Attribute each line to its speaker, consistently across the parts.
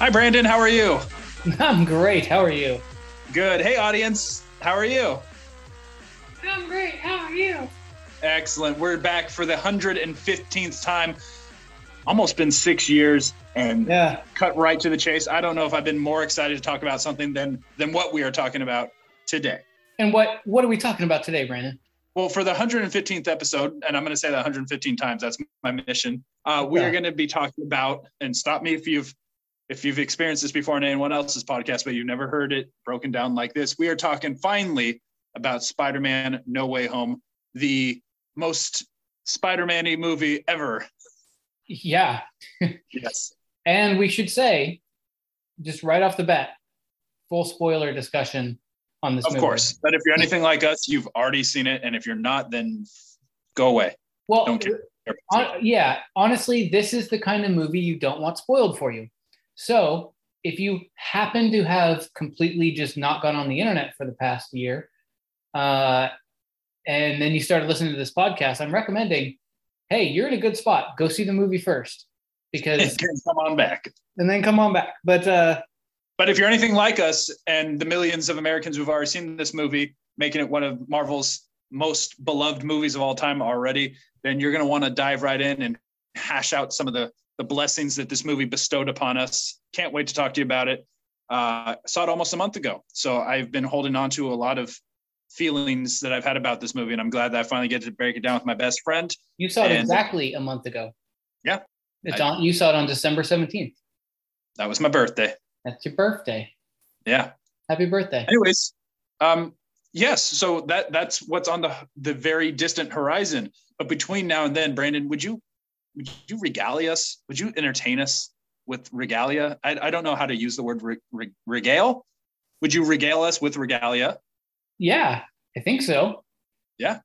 Speaker 1: Hi, Brandon. How are you?
Speaker 2: I'm great. How are you?
Speaker 1: Good. Hey, audience. How are you?
Speaker 2: I'm great. How are you?
Speaker 1: Excellent. We're back for the 115th time. Almost been six years and
Speaker 2: Yeah.
Speaker 1: cut right to the chase. I don't know if I've been more excited to talk about something than than what we are talking about today.
Speaker 2: And what what are we talking about today, Brandon?
Speaker 1: Well, for the 115th episode, and I'm going to say that 115 times. That's my mission. Uh, we are going to be talking about, and stop me if you've if you've experienced this before in anyone else's podcast, but you've never heard it broken down like this. We are talking finally about Spider-Man: No Way Home, the most Spider-Man-y movie ever.
Speaker 2: Yeah.
Speaker 1: Yes.
Speaker 2: And we should say, just right off the bat, full spoiler discussion on this
Speaker 1: Of
Speaker 2: movie.
Speaker 1: course. But if you're anything like us, you've already seen it, and if you're not, then go away.
Speaker 2: Well,
Speaker 1: Don't care.
Speaker 2: hon- yeah, honestly, this is the kind of movie you don't want spoiled for you. So if you happen to have completely just not gone on the internet for the past year, uh, and then you started listening to this podcast, I'm recommending, hey, you're in a good spot. Go see the movie first, because
Speaker 1: Come on back.
Speaker 2: and then come on back. But uh,
Speaker 1: But if you're anything like us and the millions of Americans who've already seen this movie, making it one of Marvel's most beloved movies of all time already, then you're going to want to dive right in and hash out some of the, the blessings that this movie bestowed upon us. Can't wait to talk to you about it. Uh, saw it almost a month ago. So I've been holding on to a lot of feelings that I've had about this movie. And I'm glad that I finally get to break it down with my best friend.
Speaker 2: you saw it
Speaker 1: And-
Speaker 2: exactly a month ago.
Speaker 1: Yeah.
Speaker 2: It's
Speaker 1: I-
Speaker 2: on. You saw it on December 17th.
Speaker 1: That was my birthday.
Speaker 2: That's your birthday.
Speaker 1: Yeah.
Speaker 2: Happy birthday.
Speaker 1: anyways um yes so that that's what's on the the very distant horizon but between now and then brandon would you would you regale us would you entertain us with regalia i, I don't know how to use the word re, re- regale would you regale us with regalia
Speaker 2: Yeah, I think so.
Speaker 1: Yeah.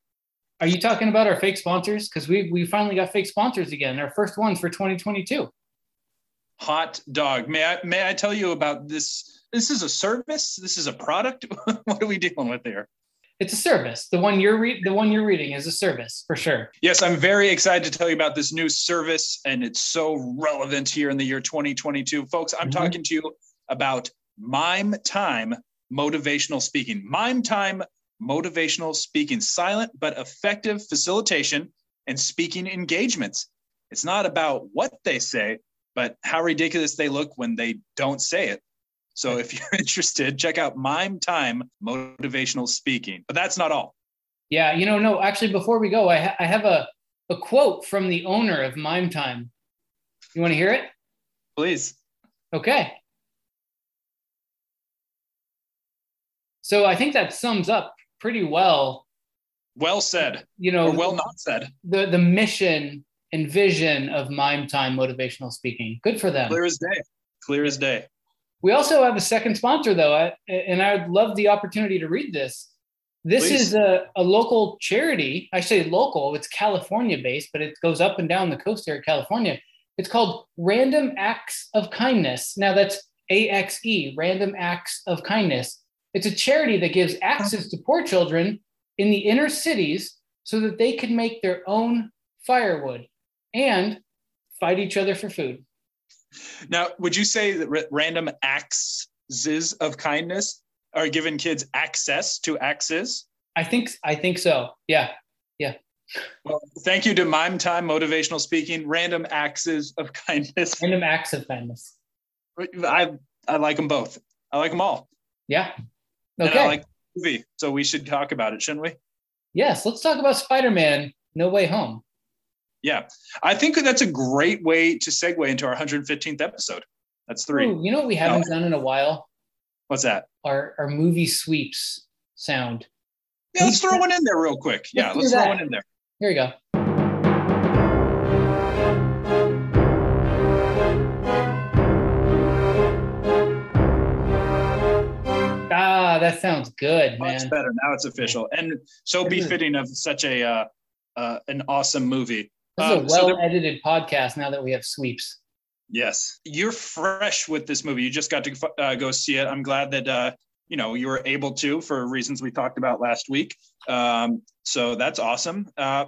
Speaker 2: Are you talking about our fake sponsors? Because we we finally got fake sponsors again. Our first ones for 2022.
Speaker 1: Hot dog may i may i tell you about this this is a service this is a product what are we dealing with here
Speaker 2: It's a service. The one you're re- the one you're reading is a service for sure.
Speaker 1: Yes, I'm very excited to tell you about this new service, and it's so relevant here in the year 2022. Folks, I'm
Speaker 2: Mhm.
Speaker 1: talking to you about Mime Time Motivational Speaking. Mime Time Motivational Speaking, silent but effective facilitation and speaking engagements. It's not about what they say, but how ridiculous they look when they don't say it. So if you're interested, check out Mime Time Motivational Speaking. But that's not all.
Speaker 2: Yeah, you know, no, actually, before we go, I, ha- I have a a quote from the owner of Mime Time. You want to hear it?
Speaker 1: Please.
Speaker 2: Okay. So I think that sums up pretty well.
Speaker 1: Well said,
Speaker 2: You know,
Speaker 1: or well not said.
Speaker 2: the the mission and vision of Mime Time motivational speaking. Good for them.
Speaker 1: Clear as day. Clear as day.
Speaker 2: We also have a second sponsor, though, and I would love the opportunity to read this. This
Speaker 1: Please.
Speaker 2: is a, a local charity. I say local, it's California based, but it goes up and down the coast here in California. It's called Random Acts of Kindness. Now, that's AXE, Random Acts of Kindness. It's a charity that gives access to poor children in the inner cities so that they can make their own firewood and fight each other for food.
Speaker 1: Now, would you say that ra- random acts of kindness are giving kids access to axes?
Speaker 2: I think I think so. Yeah. Yeah.
Speaker 1: Well, thank you to Mime Time Motivational Speaking, random axes of kindness.
Speaker 2: Random acts of kindness.
Speaker 1: I I like them both. I like them all.
Speaker 2: Yeah.
Speaker 1: And
Speaker 2: Okay.
Speaker 1: I like the movie, so we should talk about it, shouldn't we?
Speaker 2: yes. Let's talk about Spider-Man: No Way Home.
Speaker 1: Yeah, I think that's a great way to segue into our 115th episode. That's three.
Speaker 2: Ooh, you know what we haven't done in a while?
Speaker 1: What's that?
Speaker 2: Our our movie sweeps sound.
Speaker 1: Yeah, let's throw one in there real quick. Yeah,
Speaker 2: Let's do
Speaker 1: let's throw
Speaker 2: that.
Speaker 1: one in there.
Speaker 2: Here we go. Ah, that sounds good,
Speaker 1: Much
Speaker 2: man.
Speaker 1: better. Now it's official, and so befitting of such a uh, uh, an awesome movie.
Speaker 2: This is a
Speaker 1: Um, so
Speaker 2: well-edited podcast now that we have sweeps.
Speaker 1: Yes, you're fresh with this movie. You just got to uh, go see it. I'm glad that uh, you know you were able to for reasons we talked about last week. Um, so that's awesome. Uh,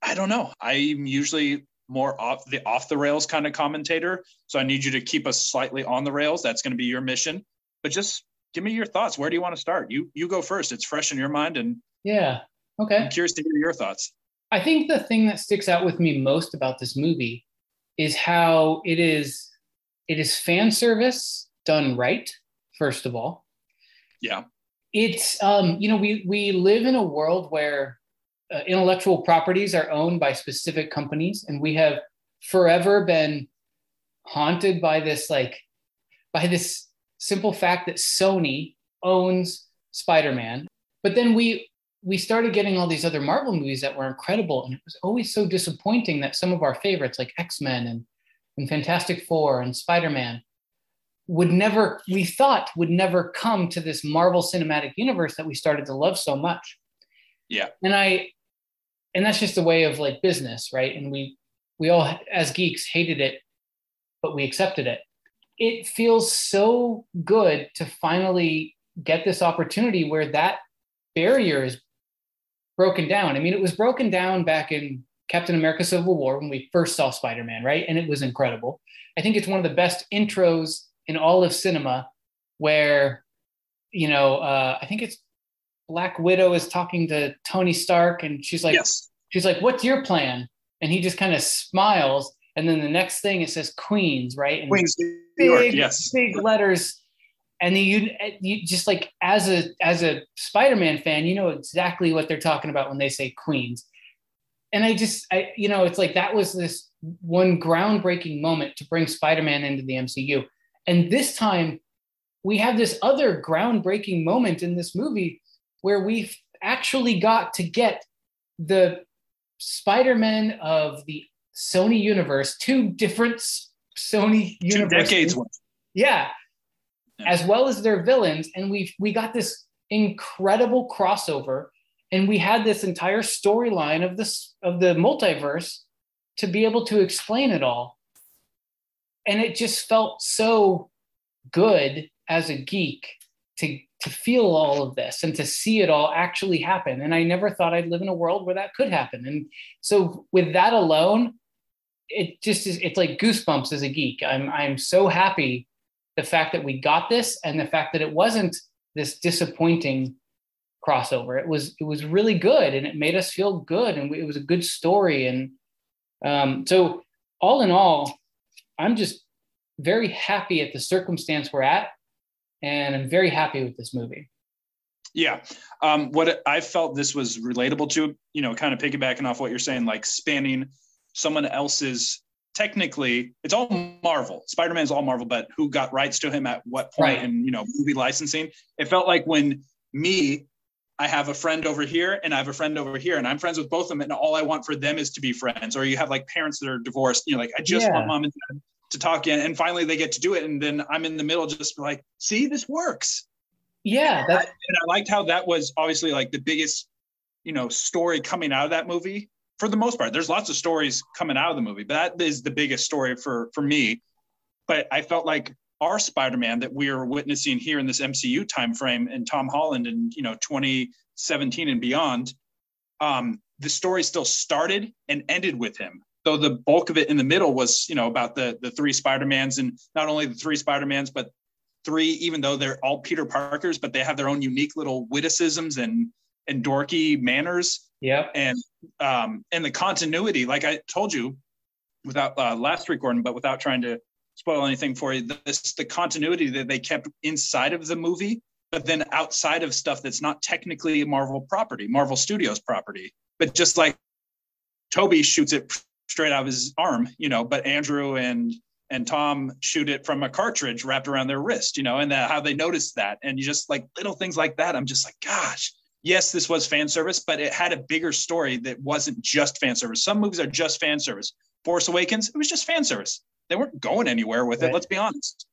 Speaker 1: I don't know. I'm usually more off the off the rails kind of commentator, so I need you to keep us slightly on the rails. That's going to be your mission. But just give me your thoughts. Where do you want to start? You you go first. It's fresh in your mind, and
Speaker 2: yeah, okay.
Speaker 1: I'm curious to hear your thoughts.
Speaker 2: I think the thing that sticks out with me most about this movie is how it is it is fan service done right. First of all,
Speaker 1: yeah,
Speaker 2: it's um, you know we we live in a world where uh, intellectual properties are owned by specific companies, and we have forever been haunted by this like by this simple fact that Sony owns Spider-Man. But then we we started getting all these other Marvel movies that were incredible, and it was always so disappointing that some of our favorites, like X-Men and, and Fantastic Four and Spider-Man, would never we thought would never come to this Marvel Cinematic Universe that we started to love so much.
Speaker 1: Yeah.
Speaker 2: And I and that's just a way of like business, right? And we we all as geeks hated it, but we accepted it it feels so good to finally get this opportunity where that barrier is broken down. I mean, it was broken down back in Captain America Civil War when we first saw Spider Man, right? And it was incredible. I think it's one of the best intros in all of cinema where, you know, uh, I think it's Black Widow is talking to Tony Stark and she's like,
Speaker 1: yes.
Speaker 2: she's like, what's your plan? And he just kind of smiles. And then the next thing it says Queens, right? And
Speaker 1: Queens,
Speaker 2: big,
Speaker 1: York, yes.
Speaker 2: big letters. And then you, you just like as a as a Spider-Man fan, you know exactly what they're talking about when they say Queens. And I just, I, you know, it's like that was this one groundbreaking moment to bring Spider-Man into the MCU. And this time, we have this other groundbreaking moment in this movie where we've actually got to get the Spider-Man of the Sony universe, two different Sony
Speaker 1: Two decades
Speaker 2: Yeah. As well as their villains. And we we got this incredible crossover. And we had this entire storyline of this of the multiverse to be able to explain it all. And it just felt so good as a geek to to feel all of this and to see it all actually happen. And I never thought I'd live in a world where that could happen. And so with that alone, it just is it's like goosebumps as a geek i'm i'm so happy the fact that we got this and the fact that it wasn't this disappointing crossover. It was it was really good and it made us feel good and it was a good story. And um, so all in all i'm just very happy at the circumstance we're at and i'm very happy with this movie.
Speaker 1: Yeah. Um, what I felt this was relatable to, you know, kind of piggybacking off what you're saying, like spanning someone else's technically it's all marvel. Spider-man's all marvel but who got rights to him at what point right. in you know movie licensing? It felt like when me i have a friend over here and i have a friend over here and i'm friends with both of them and all i want for them is to be friends. Or you have like parents that are divorced you know like i just yeah. want mom and dad to talk in and finally they get to do it and then i'm in the middle just like see this works.
Speaker 2: Yeah
Speaker 1: and I, and I liked how that was obviously like the biggest you know story coming out of that movie for the most part. There's lots of stories coming out of the movie, but that is the biggest story for for me. But I felt like our Spider-Man that we are witnessing here in this MCU timeframe and Tom Holland and you know 2017 and beyond, um, the story still started and ended with him. Though the bulk of it in the middle was you know about the the three Spider-Mans and not only the three Spider-Mans but three even though they're all Peter Parkers but they have their own unique little witticisms and and dorky manners
Speaker 2: yeah.
Speaker 1: And um, and the continuity, like I told you, without uh, last recording, but without trying to spoil anything for you, this the continuity that they kept inside of the movie, but then outside of stuff that's not technically Marvel property, Marvel Studios property, but just like Tobey shoots it straight out of his arm, you know, but Andrew and and Tom shoot it from a cartridge wrapped around their wrist, you know, and that, how they noticed that, and you just like little things like that. I'm just like, gosh, yes, this was fan service, but it had a bigger story that wasn't just fan service. Some movies are just fan service. Force Awakens, it was just fan service. They weren't going anywhere with right. it. Let's be honest.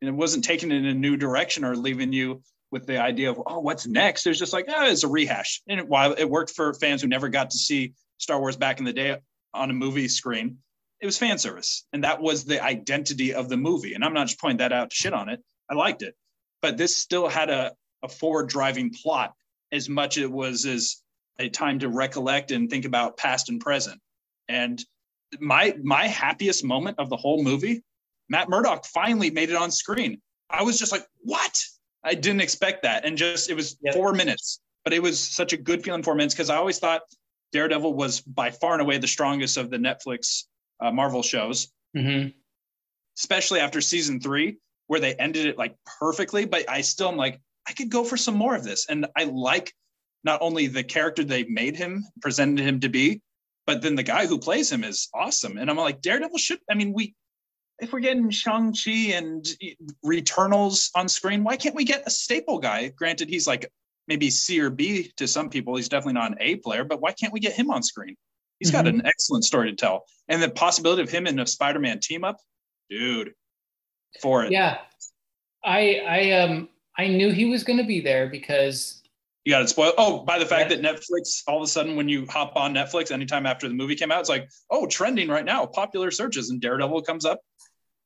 Speaker 1: And it wasn't taking it in a new direction or leaving you with the idea of, oh, what's next? It was just like, oh, it's a rehash. And while it worked for fans who never got to see Star Wars back in the day on a movie screen, it was fan service. And that was the identity of the movie. And I'm not just pointing that out to shit on it. I liked it. but this still had a, a forward driving plot as much as it was as a time to recollect and think about past and present. And my my happiest moment of the whole movie, Matt Murdock finally made it on screen. I was just like, what? I didn't expect that. And just it was yep. four minutes, but it was such a good feeling four minutes because I always thought Daredevil was by far and away the strongest of the Netflix uh, Marvel shows, mm-hmm. especially after season three, where they ended it like perfectly. But I still am like, I could go for some more of this. And I like not only the character they made him, presented him to be, but then the guy who plays him is awesome. And I'm like, Daredevil should, I mean, we, if we're getting Shang-Chi and Eternals on screen, why can't we get a staple guy? Granted, he's like maybe C or B to some people. He's definitely not an A player, but why can't we get him on screen? He's mm-hmm. got an excellent story to tell. And the possibility of him in a Spider-Man team up, dude, for it.
Speaker 2: Yeah. I I um I knew he was going to be there because
Speaker 1: you got it spoiled. Oh, by the fact that Netflix, all of a sudden, when you hop on Netflix, anytime after the movie came out, it's like, oh, trending right now, popular searches, and Daredevil comes up.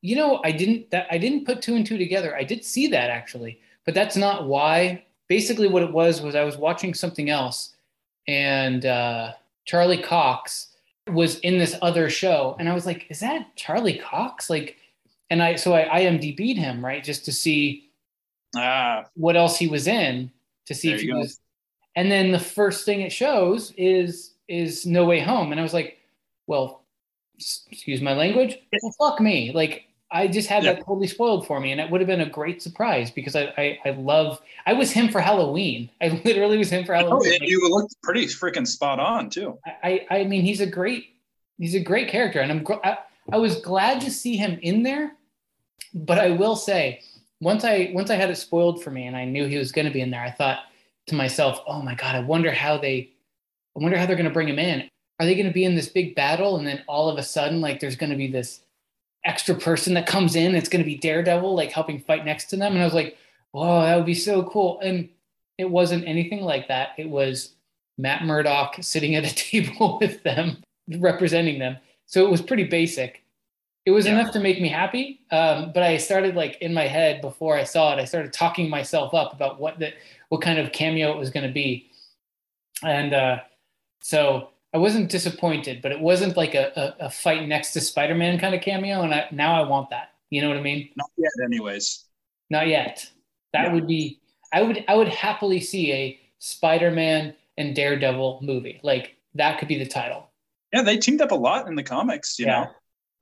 Speaker 2: You know, I didn't that I didn't put two and two together. I did see that actually, but that's not why. Basically, what it was was I was watching something else, and uh, Charlie Cox was in this other show, and I was like, "Is that Charlie Cox?" Like, and I so I IMDb'd him right just to see ah. what else he was in to see there if he was. And then the first thing it shows is is No Way Home, and I was like, "Well, excuse my language, well, fuck me." Like I just had yeah. that totally spoiled for me, and it would have been a great surprise because I, I, I love. I was him for Halloween. I literally was him for Halloween.
Speaker 1: Oh, you looked pretty freaking spot on too.
Speaker 2: I, I mean, he's a great, he's a great character, and I'm. I, I was glad to see him in there, but I will say, once I once I had it spoiled for me, and I knew he was going to be in there, I thought to myself, "Oh my god, I wonder how they, I wonder how they're going to bring him in. Are they going to be in this big battle, and then all of a sudden, like, there's going to be this." extra person that comes in. It's going to be Daredevil, like helping fight next to them. And I was like, whoa, that would be so cool. And it wasn't anything like that. It was Matt Murdock sitting at a table with them, representing them. So it was pretty basic. It was yeah. enough to make me happy. Um, but I started like in my head before I saw it, I started talking myself up about what the, what kind of cameo it was going to be. And uh, so I wasn't disappointed, but it wasn't like a, a, a fight next to Spider Man kind of cameo. And I, now I want that. You know what I mean?
Speaker 1: Not yet, anyways.
Speaker 2: Not yet. That yeah. would be. I would. I would happily see a Spider Man and Daredevil movie. Like that could be the title.
Speaker 1: Yeah, they teamed up a lot in the comics. You yeah. know,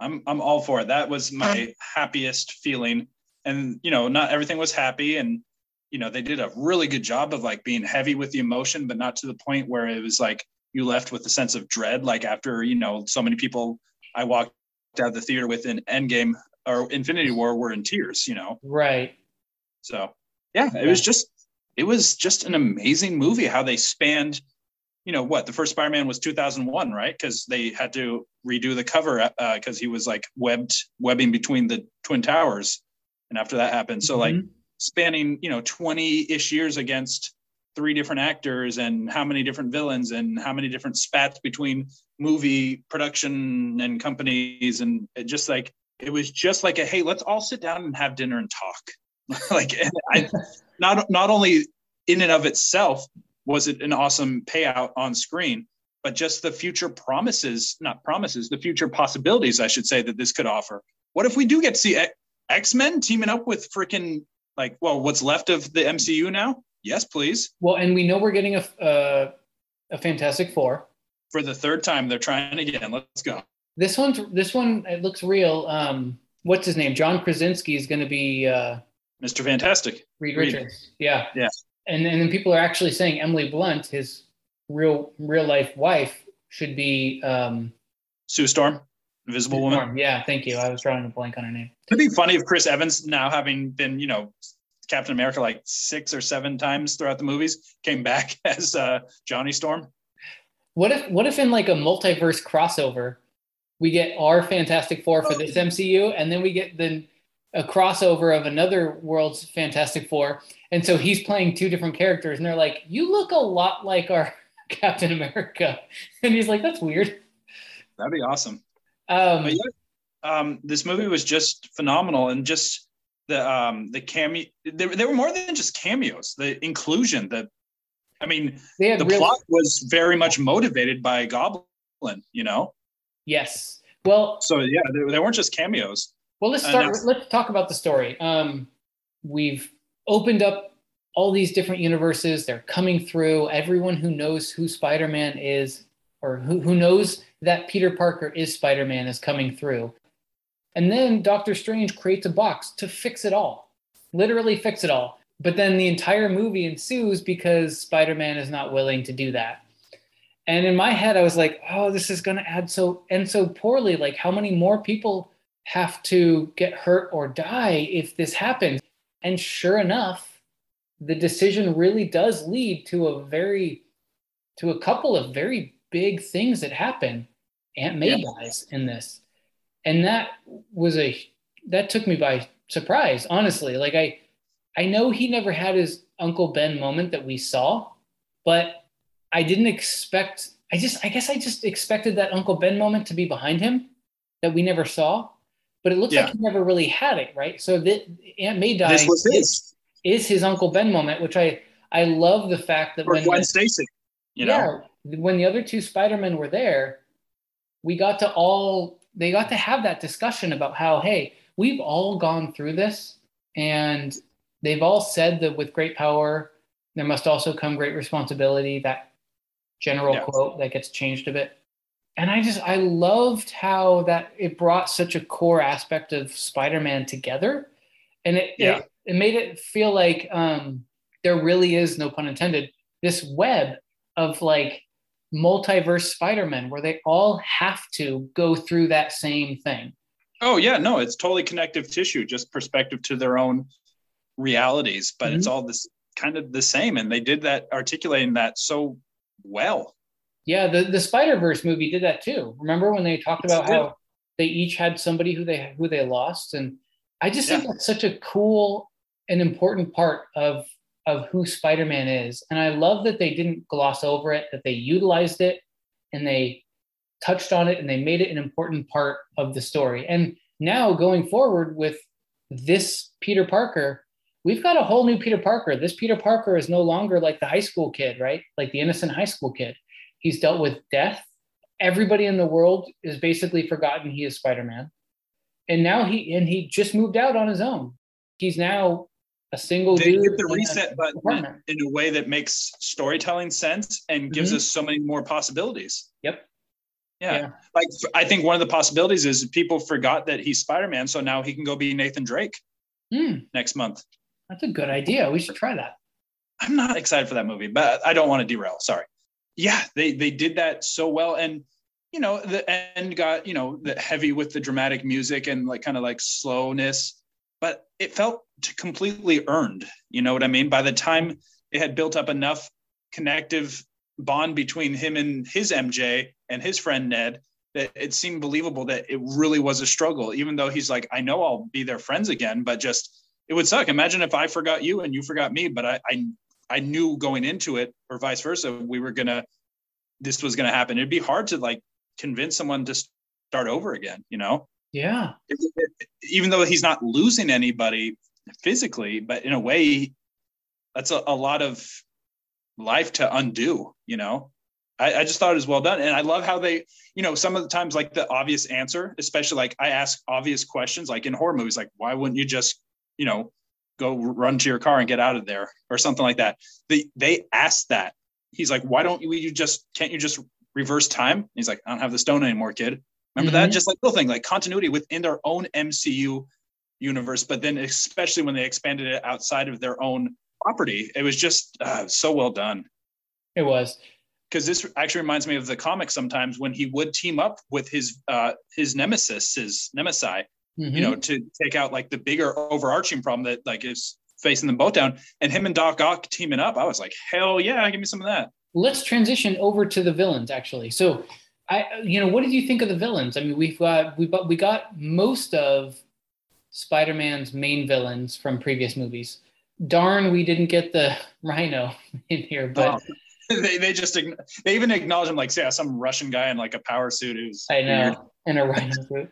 Speaker 1: I'm I'm all for it. That was my um, happiest feeling. And you know, not everything was happy, and you know, they did a really good job of like being heavy with the emotion, but not to the point where it was like you left with a sense of dread. Like after, you know, so many people I walked out of the theater with in Endgame or Infinity War were in tears, you know?
Speaker 2: Right.
Speaker 1: So yeah, it was just, it was just an amazing movie how they spanned, you know, what the first Spider-Man was 2001, right? Cause they had to redo the cover uh, cause he was like webbed, webbing between the twin towers. And after that happened, so mm-hmm. like spanning, you know, 20 ish years against three different actors and how many different villains and how many different spats between movie production and companies and just like it was just like a hey let's all sit down and have dinner and talk like I, not not only in and of itself was it an awesome payout on screen but just the future promises not promises the future possibilities i should say that this could offer what if we do get to see x-men teaming up with freaking like well what's left of the mcu now Yes, please.
Speaker 2: Well, and we know we're getting a uh, a Fantastic Four
Speaker 1: for the third time. They're trying again. Let's go.
Speaker 2: This one, this one, it looks real. Um, what's his name? John Krasinski is going to be uh,
Speaker 1: Mr. Fantastic.
Speaker 2: Reed Richards. Yeah.
Speaker 1: Yeah.
Speaker 2: And and then people are actually saying Emily Blunt, his real real life wife, should be um,
Speaker 1: Sue Storm. Invisible Sue Woman.
Speaker 2: Storm. Yeah, thank you. I was drawing a blank on her name.
Speaker 1: It'd be funny if Chris Evans, now having been, you know, Captain America like six or seven times throughout the movies, came back as uh, Johnny Storm.
Speaker 2: What if what if in like a multiverse crossover, we get our Fantastic Four for this MCU, and then we get then a crossover of another world's Fantastic Four, and so he's playing two different characters, and they're like, "You look a lot like our Captain America," and he's like, "That's weird."
Speaker 1: That'd be awesome. Um, yeah, um, this movie was just phenomenal, and just the um the cameo they, they were more than just cameos. The inclusion the i mean the real- plot was very much motivated by goblin you know?
Speaker 2: Yes. Well
Speaker 1: so yeah they, they weren't just cameos.
Speaker 2: well let's start let's talk about the story. Um we've opened up all these different universes they're coming through everyone who knows who spider-man is or who, who knows that peter parker is spider-man is coming through and then Doctor Strange creates a box to fix it all, literally fix it all. But then the entire movie ensues because Spider Man is not willing to do that. And in my head, I was like, oh, this is going to add so and so poorly. Like, how many more people have to get hurt or die if this happens? And sure enough, the decision really does lead to a very, to a couple of very big things that happen. Aunt May yeah. dies in this and that was a that took me by surprise honestly like i i know he never had his uncle ben moment that we saw but i didn't expect i just i guess i just expected that uncle ben moment to be behind him that we never saw but it looks yeah. like he never really had it right so that aunt may die this was his. Is, is his uncle ben moment which i i love the fact that
Speaker 1: or when Gwen Stacy, you know
Speaker 2: yeah, when the other two spider-men were there we got to all they got to have that discussion about how, hey, we've all gone through this, and they've all said that with great power, there must also come great responsibility. That general yeah. quote that gets changed a bit. And I just, I loved how that it brought such a core aspect of Spider Man together. And it, yeah. it, it made it feel like um, there really is, no pun intended, this web of like multiverse Spider-Man where they all have to go through that same thing.
Speaker 1: Oh yeah, no, it's totally connective tissue, just perspective to their own realities, but mm-hmm. it's all this kind of the same and they did that articulating that so well.
Speaker 2: Yeah, the the Spider-Verse movie did that too. Remember when they talked about how they each had somebody who they who they lost and I just yeah. think that's such a cool and important part of of who Spider-Man is. And I love that they didn't gloss over it, that they utilized it and they touched on it and they made it an important part of the story. And now going forward with this Peter Parker, we've got a whole new Peter Parker. This Peter Parker is no longer like the high school kid, right? Like the innocent high school kid. He's dealt with death. Everybody in the world is basically forgotten he is Spider-Man. And now he and he just moved out on his own. He's now a single
Speaker 1: they hit the reset button in a way that makes storytelling sense and gives mm-hmm. us so many more possibilities.
Speaker 2: Yep.
Speaker 1: Yeah. yeah. Like I think one of the possibilities is people forgot that he's Spider-Man, so now he can go be Nathan Drake mm. next month.
Speaker 2: That's a good idea. We should try that.
Speaker 1: I'm not excited for that movie, but I don't want to derail. Sorry. Yeah, they they did that so well, and you know the end got you know the heavy with the dramatic music and like kind of like slowness, but it felt completely earned. You know what I mean? By the time it had built up enough connective bond between him and his MJ and his friend Ned that it seemed believable that it really was a struggle, even though he's like, I know I'll be their friends again, but just it would suck. Imagine if I forgot you and you forgot me, but I I, I knew going into it or vice versa, we were gonna this was gonna happen. It'd be hard to like convince someone to start over again, you know?
Speaker 2: Yeah.
Speaker 1: Even though he's not losing anybody physically, but in a way, that's a, a lot of life to undo, you know? I, I, just thought it was well done. And I love how they, you know, some of the times like the obvious answer, especially like I ask obvious questions, like in horror movies, like, why wouldn't you just, you know, go run to your car and get out of there or something like that? They they asked that. He's like, why don't you, you just can't you just reverse time? He's like, I don't have the stone anymore, kid. Remember mm-hmm. that? Just like little thing, like continuity within their own MCU universe, but then especially when they expanded it outside of their own property, it was just uh, so well done.
Speaker 2: It was
Speaker 1: because this actually reminds me of the comics sometimes when he would team up with his uh, his nemesis, his nemesis, mm-hmm. you know, to take out like the bigger overarching problem that like is facing them both down. And him and Doc Ock teaming up, I was like, hell yeah, give me some of that.
Speaker 2: Let's transition over to the villains actually. So. I, you know, what did you think of the villains? I mean, we've got we but we got most of Spider-Man's main villains from previous movies. Darn, we didn't get the Rhino in here, but
Speaker 1: oh, they, they just they even acknowledge him like, yeah, some Russian guy in like a power suit who's
Speaker 2: I know weird. in a Rhino suit.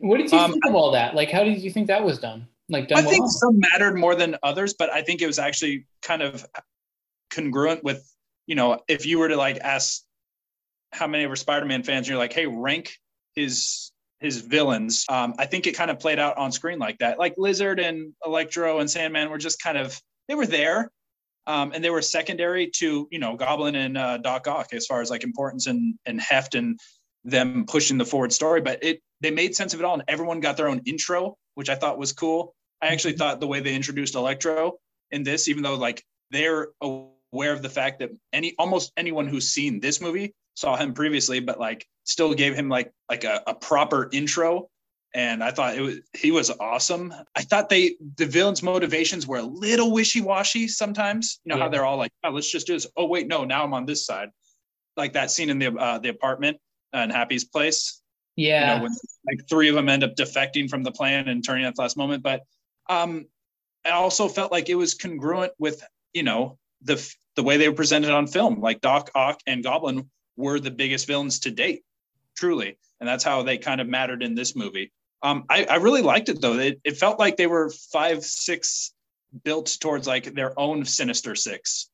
Speaker 2: What did you um, think of all that? Like, how did you think that was done? like done
Speaker 1: I think
Speaker 2: well.
Speaker 1: some mattered more than others, but I think it was actually kind of congruent with, you know, if you were to like ask how many of our Spider-Man fans, you're like, hey, rank his his villains. Um, I think it kind of played out on screen like that. Like Lizard and Electro and Sandman were just kind of they were there, um, and they were secondary to you know Goblin and uh, Doc Ock as far as like importance and and heft and them pushing the forward story. But it they made sense of it all, and everyone got their own intro, which I thought was cool. I actually thought the way they introduced Electro in this, even though like they're aware of the fact that any almost anyone who's seen this movie saw him previously, but like still gave him like like a, a proper intro. And I thought it was he was awesome. I thought they the villains' motivations were a little wishy-washy sometimes. You know
Speaker 2: Yeah.
Speaker 1: how they're all like, oh, let's just do this. Oh, wait, no, now I'm on this side. Like that scene in the uh, the apartment and Happy's place
Speaker 2: yeah.
Speaker 1: you know, when like three of them end up defecting from the plan and turning at the last moment. But um, I also felt like it was congruent with, you know, the the way they were presented on film. Like Doc Ock and Goblin were the biggest villains to date, truly, and that's how they kind of mattered in this movie. Um, I, I really liked it though. It, it felt like they were five, six built towards like their own Sinister Six.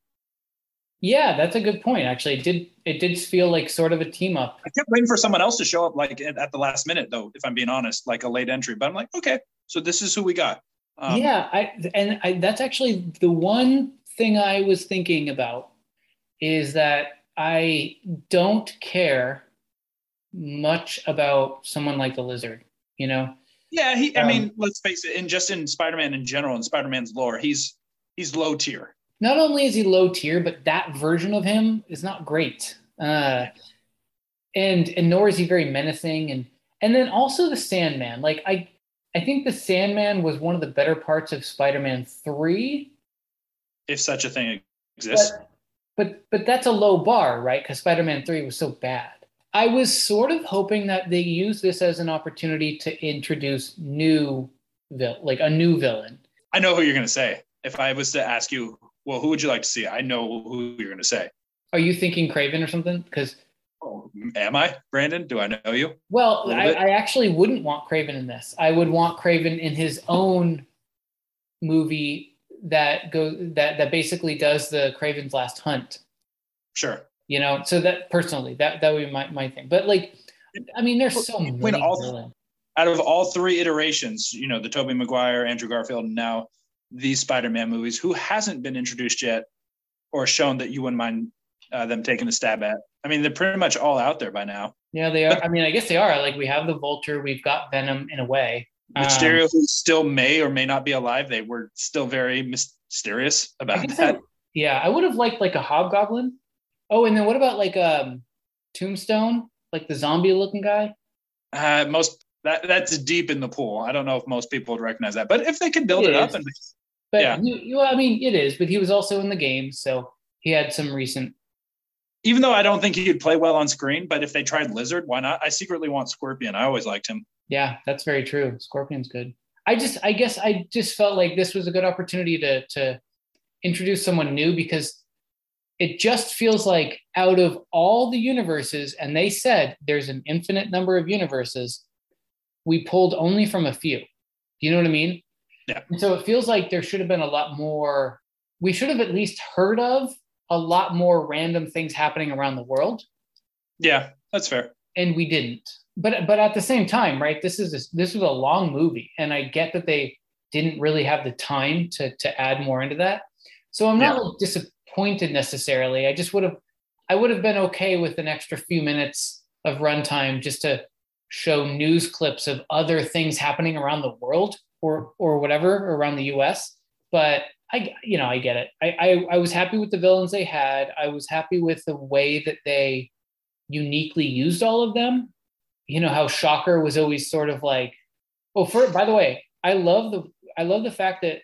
Speaker 2: Yeah, that's a good point. Actually, it did it did feel like sort of a team up.
Speaker 1: I kept waiting for someone else to show up like at, at the last minute though, if I'm being honest, like a late entry. But I'm like, okay, so this is who we got. Um,
Speaker 2: yeah, I and I, that's actually the one thing I was thinking about is that I don't care much about someone like the lizard. You know,
Speaker 1: Yeah, he. I
Speaker 2: Um,
Speaker 1: mean, let's face it. In just in Spider-Man in general, in Spider-Man's lore, he's he's low tier.
Speaker 2: Not only is he low tier, but that version of him is not great. Uh, and and nor is he very menacing. And and then also the Sandman. Like I I think the Sandman was one of the better parts of Spider-Man three.
Speaker 1: if such a thing exists.
Speaker 2: But but but that's a low bar, right? Because Spider-Man three was so bad. I was sort of hoping that they use this as an opportunity to introduce new vil- like a new villain.
Speaker 1: I know who you're going to say. If I was to ask you, well, who would you like to see? I know who you're going to say.
Speaker 2: Are you thinking Kraven or something? Because
Speaker 1: Oh, am I Brandon? Do I know you?
Speaker 2: Well, I. I actually wouldn't want Kraven in this. I would want Kraven in his own movie that go that that basically does the Kraven's Last Hunt.
Speaker 1: Sure.
Speaker 2: You know, so that personally, that that would be my, my thing. But like, I mean, there's so
Speaker 1: When
Speaker 2: many.
Speaker 1: all-. Out of all three iterations, you know, the Tobey Maguire, Andrew Garfield, and now these Spider-Man movies, who hasn't been introduced yet or shown that you wouldn't mind uh, them taking a stab at? I mean, they're pretty much all out there by now.
Speaker 2: yeah, they are. I mean, I guess they are. Like, we have the Vulture, we've got Venom in a way. Um,
Speaker 1: Mysterio, who still may or may not be alive, they were still very mysterious about that.
Speaker 2: I- yeah, I would have liked like a Hobgoblin. Oh, and then what about like um Tombstone, like the zombie-looking guy?
Speaker 1: Uh, most that that's deep in the pool. I don't know if most people would recognize that, but if they could build
Speaker 2: It
Speaker 1: it, up and
Speaker 2: But
Speaker 1: Yeah.
Speaker 2: you, you, I mean, it is. But he was also in the game, so he had some recent.
Speaker 1: even though I don't think he'd play well on screen, but if they tried Lizard, why not? I secretly want Scorpion. I always liked him.
Speaker 2: Yeah, that's very true. Scorpion's good. I just, I guess, I just felt like this was a good opportunity to to introduce someone new because it just feels like out of all the universes, and they said there's an infinite number of universes, we pulled only from a few. Do you know what I mean?
Speaker 1: Yeah.
Speaker 2: And so it feels like there should have been a lot more. We should have at least heard of a lot more random things happening around the world
Speaker 1: Yeah, that's fair.
Speaker 2: and we didn't. But but at the same time, right? This is a, this was a long movie, and I get that they didn't really have the time to to add more into that. So I'm not
Speaker 1: Yeah.
Speaker 2: like disappointed necessarily. I just would have I would have been okay with an extra few minutes of runtime just to show news clips of other things happening around the world or or whatever around the U.S. But I you know I get it. I I, I was happy with the villains they had. I was happy with the way that they uniquely used all of them. You know how Shocker was always sort of like, oh, for by the way, I love the I love the fact that,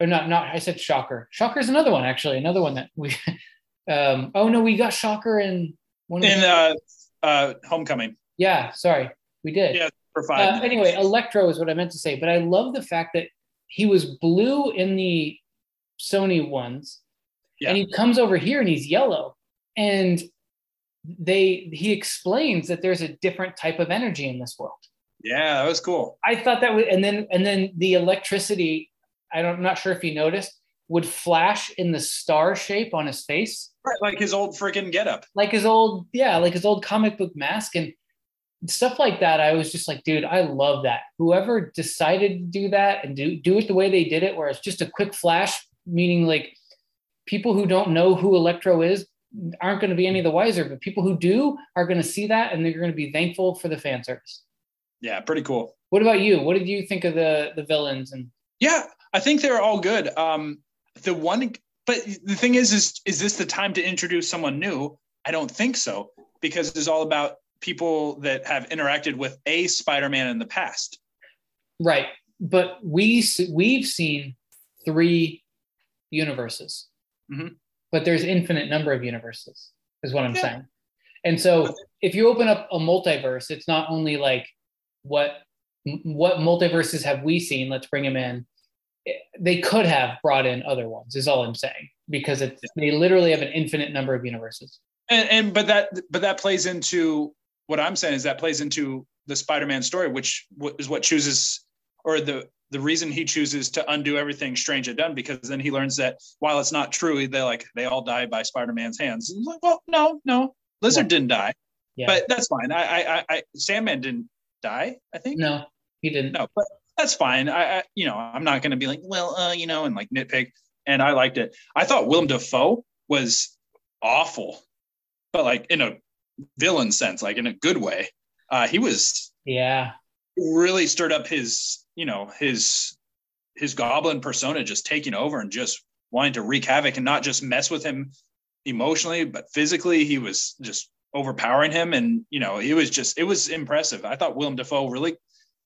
Speaker 2: or not not I said Shocker. Shocker's another one actually, another one that we. um, oh no, we got Shocker in one. Of
Speaker 1: In
Speaker 2: the,
Speaker 1: uh, uh, Homecoming
Speaker 2: yeah, sorry, we did.
Speaker 1: Yeah, for five.
Speaker 2: Uh, anyway, Electro is what I meant to say, but I love the fact that he was blue in the Sony ones,
Speaker 1: Yeah.
Speaker 2: and he comes over here and he's yellow, and they he explains that there's a different type of energy in this world.
Speaker 1: Yeah, that was cool.
Speaker 2: I thought that was, and then and then the electricity. I don't, I'm not sure if you noticed would flash in the star shape on his face,
Speaker 1: Right, like his old freaking getup.
Speaker 2: like his old yeah, like his old comic book mask and stuff like that. I was just like, dude, I love that. Whoever decided to do that and do do it the way they did it, where it's just a quick flash, meaning like people who don't know who Electro is aren't going to be any the wiser, but people who do are going to see that and they're going to be thankful for the fan service.
Speaker 1: Yeah, pretty cool.
Speaker 2: What about you? What did you think of the the villains and
Speaker 1: Yeah, I think they're all good. Um, the one, but the thing is, is is this the time to introduce someone new? I don't think so because it's all about people that have interacted with a Spider-Man in the past.
Speaker 2: right? But we we've seen three universes,
Speaker 1: Mhm.
Speaker 2: but there's infinite number of universes, is what I'm
Speaker 1: Yeah.
Speaker 2: saying. And so if you open up a multiverse, it's not only like what what multiverses have we seen? Let's bring them in. They could have brought in other ones. Is all I'm saying because it's they literally have an infinite number of universes.
Speaker 1: And, and but that but that plays into what I'm saying is that plays into the Spider-Man story, which is what chooses or the the reason he chooses to undo everything Strange had done because then he learns that while it's not true, they like they all die by Spider-Man's hands. And like, well, no, no, Lizard
Speaker 2: Yeah.
Speaker 1: didn't die,
Speaker 2: Yeah.
Speaker 1: but that's fine. I, I, I, I Sandman didn't die. I think
Speaker 2: no, he didn't.
Speaker 1: no, but that's fine. I, I you know, I'm not going to be like, well, uh, you know, and like nitpick. And I liked it. I thought Willem Dafoe was awful, but like in a villain sense, like in a good way. Uh, he was
Speaker 2: Yeah.
Speaker 1: really stirred up his, you know, his his goblin persona, just taking over and just wanting to wreak havoc and not just mess with him emotionally, but physically. He was just overpowering him, and you know, it was just it was impressive. I thought Willem Dafoe really,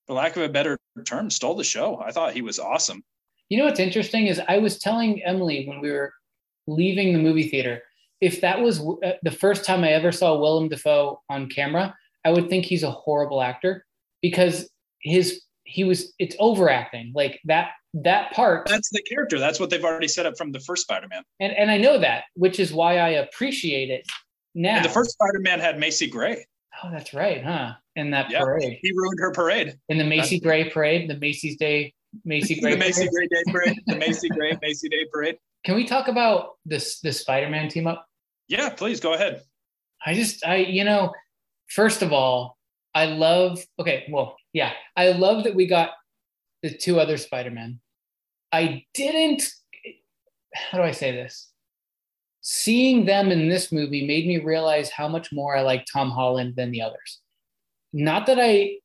Speaker 1: for lack of a better term, stole the show. I thought he was awesome.
Speaker 2: You know what's interesting is I was telling Emily when we were leaving the movie theater, if that was uh, the first time I ever saw Willem Dafoe on camera, I would think he's a horrible actor because his he was it's overacting like that that part
Speaker 1: That's the character. That's what they've already set up from the first Spider-Man.
Speaker 2: and and I know that which is why I appreciate it now.
Speaker 1: And the first Spider-Man had Macy Gray.
Speaker 2: oh, that's right, huh? In that
Speaker 1: Yeah.
Speaker 2: parade,
Speaker 1: He ruined her parade.
Speaker 2: in the Macy Gray parade, the Macy's Day Macy Gray.
Speaker 1: the Macy
Speaker 2: parade.
Speaker 1: Gray Day Parade. The Macy Gray Macy Day Parade.
Speaker 2: Can we talk about this this Spider-Man team up?
Speaker 1: Yeah, please go ahead.
Speaker 2: I just, I, you know, first of all, I love, okay, well, yeah, I love that we got the two other Spider-Men. I didn't, how do I say this? Seeing them in this movie made me realize how much more I like Tom Holland than the others. Not that I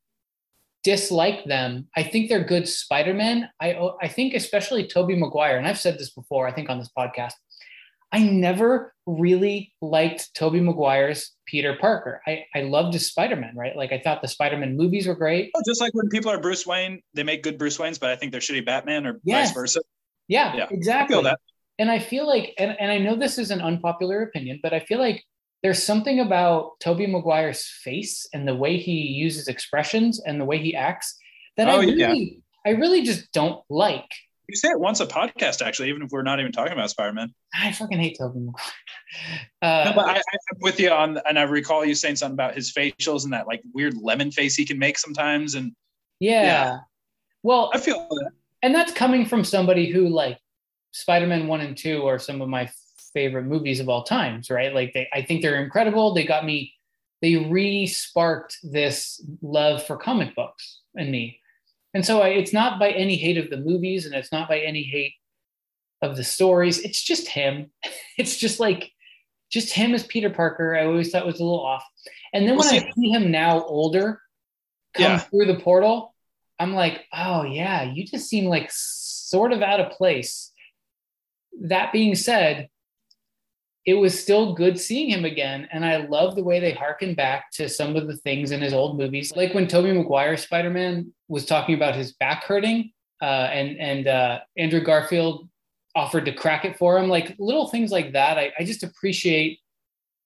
Speaker 2: dislike them. I think they're good Spider-Men. I, I think especially Tobey Maguire, and I've said this before, I think on this podcast, I never really liked Tobey Maguire's Peter Parker. I, I loved his Spider-Man, right? Like I thought the Spider-Man movies were great.
Speaker 1: Oh, just like when people are Bruce Wayne, they make good Bruce Waynes, but I think they're shitty Batman or
Speaker 2: Yes.
Speaker 1: vice versa.
Speaker 2: Yeah,
Speaker 1: Yeah, I
Speaker 2: exactly.
Speaker 1: feel that.
Speaker 2: And I feel like, and, and I know this is an unpopular opinion, but I feel like there's something about Tobey Maguire's face and the way he uses expressions and the way he acts that oh, I
Speaker 1: Oh,
Speaker 2: really,
Speaker 1: yeah.
Speaker 2: I really just don't like.
Speaker 1: You say it once a podcast, actually, even if we're not even talking about Spider-Man.
Speaker 2: I fucking hate Tobey Maguire. Uh,
Speaker 1: No, but I, I'm with you on, and I recall you saying something about his facials and that like weird lemon face he can make sometimes, and
Speaker 2: yeah.
Speaker 1: yeah.
Speaker 2: Well,
Speaker 1: I feel that.
Speaker 2: and that's coming from somebody who like Spider-Man 1 and 2 are some of my favorite movies of all times, right? Like they I think they're incredible. They got me they re-sparked this love for comic books in me. And so I, it's not by any hate of the movies and it's not by any hate of the stories. It's just him. It's just like just him as Peter Parker. I always thought was a little off. And then when
Speaker 1: Well,
Speaker 2: I see him now older come
Speaker 1: Yeah.
Speaker 2: through the portal, I'm like, oh yeah, you just seem like sort of out of place. That being said, it was still good seeing him again. And I love the way they harken back to some of the things in his old movies. Like when Tobey Maguire Spider-Man was talking about his back hurting, uh, and and uh, Andrew Garfield offered to crack it for him. Like little things like that. I, I just appreciate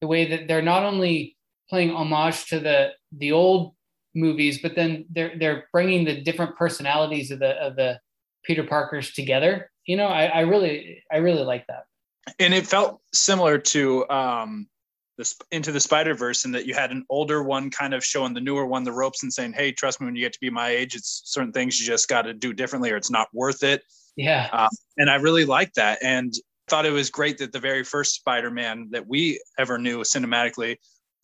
Speaker 2: the way that they're not only playing homage to the the old movies, but then they're they're bringing the different personalities of the of the Peter Parkers together. You know, I, I really I really like that.
Speaker 1: And it felt similar to um the into the Spider Verse, and that you had an older one kind of showing the newer one the ropes and saying, "Hey, trust me, when you get to be my age, it's certain things you just got to do differently, or it's not worth it."
Speaker 2: Yeah,
Speaker 1: uh, and I really liked that, and thought it was great that the very first Spider Man that we ever knew cinematically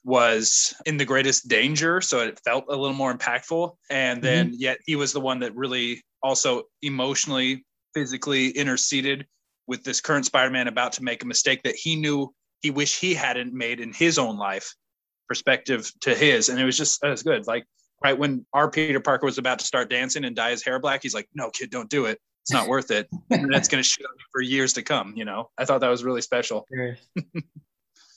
Speaker 1: was in the greatest danger, so it felt a little more impactful, and then mm-hmm. yet he was the one that really also emotionally, physically interceded with this current Spider Man about to make a mistake that he knew he wished he hadn't made in his own life perspective to his. And it was just was good. Like right when our peter parker was about to start dancing and dye his hair black he's like no kid don't do it. It's not worth it. And that's going to on you for years to come you know? I thought that was really special.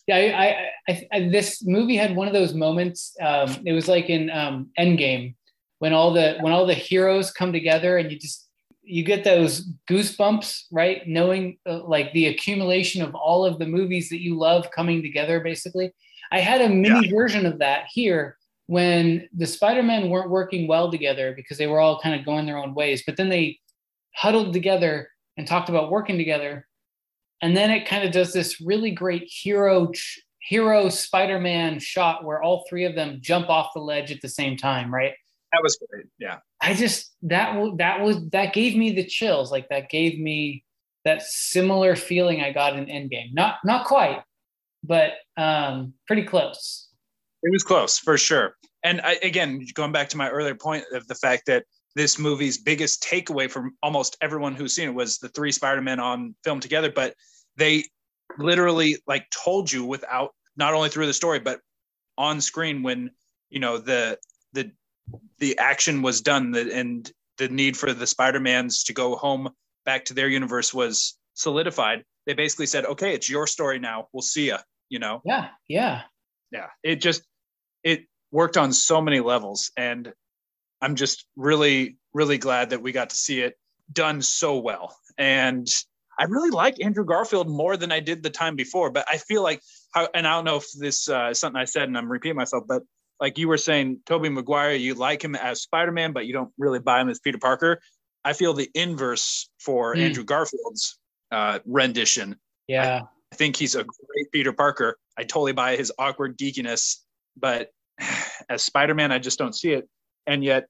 Speaker 2: Yeah I, I, I, this movie had one of those moments um, it was like in um, endgame when all the when all the heroes come together and you just you get those goosebumps, right? Knowing uh, like the accumulation of all of the movies that you love coming together, basically. I had a mini yeah. version of that here when the Spider-Man weren't working well together because they were all kind of going their own ways, but then they huddled together and talked about working together. And then it kind of does this really great hero hero Spider-Man shot where all three of them jump off the ledge at the same time, right?
Speaker 1: That was great. Yeah.
Speaker 2: I just that that was that gave me the chills. Like that gave me that similar feeling I got in Endgame. Not not quite, but um, pretty close.
Speaker 1: It was close for sure. And I, again, going back to my earlier point of the fact that this movie's biggest takeaway from almost everyone who's seen it was the three Spider-Men on film together, but they literally like told you without not only through the story but on screen when you know the the the action was done and the need for the Spider-Mans to go home back to their universe was solidified. They basically said, okay, it's your story now. We'll see you, you know?
Speaker 2: Yeah. Yeah.
Speaker 1: Yeah. It just, it worked on so many levels. And I'm just really, really glad that we got to see it done so well. And I really like Andrew Garfield more than I did the time before, but I feel like, how, and I don't know if this uh, is something I said and I'm repeating myself, but like you were saying, Tobey Maguire, you like him as Spider-Man, but you don't really buy him as Peter Parker. I feel the inverse for mm. Andrew Garfield's uh, rendition.
Speaker 2: Yeah.
Speaker 1: I think he's a great Peter Parker. I totally buy his awkward geekiness, but as Spider-Man, I just don't see it. And yet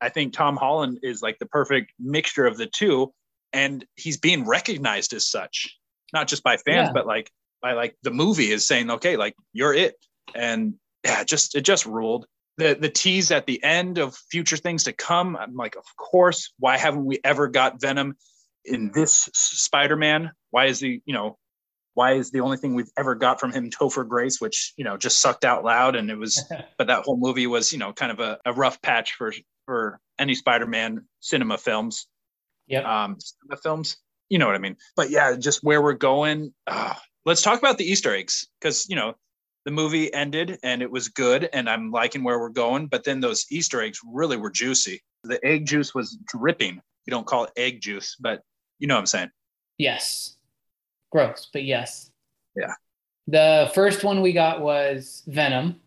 Speaker 1: I think Tom Holland is like the perfect mixture of the two. And he's being recognized as such, not just by fans, yeah. but like by like the movie is saying, okay, like you're it. And yeah, just it just ruled. The the tease at the end of future things to come. I'm like, of course. Why haven't we ever got Venom in this Spider-Man? Why is the you know why is the only thing we've ever got from him Topher Grace, which you know just sucked out loud, and it was, but that whole movie was you know kind of a, a rough patch for for any Spider-Man cinema films.
Speaker 2: Yeah,
Speaker 1: um, cinema films. You know what I mean? But yeah, just where we're going. Uh, let's talk about the Easter eggs because you know the movie ended and it was good and I'm liking where we're going. But then those Easter eggs really were juicy. The egg juice was dripping. You don't call it egg juice, but you know what I'm saying.
Speaker 2: Yes. Gross, but yes.
Speaker 1: Yeah.
Speaker 2: The first one we got was Venom.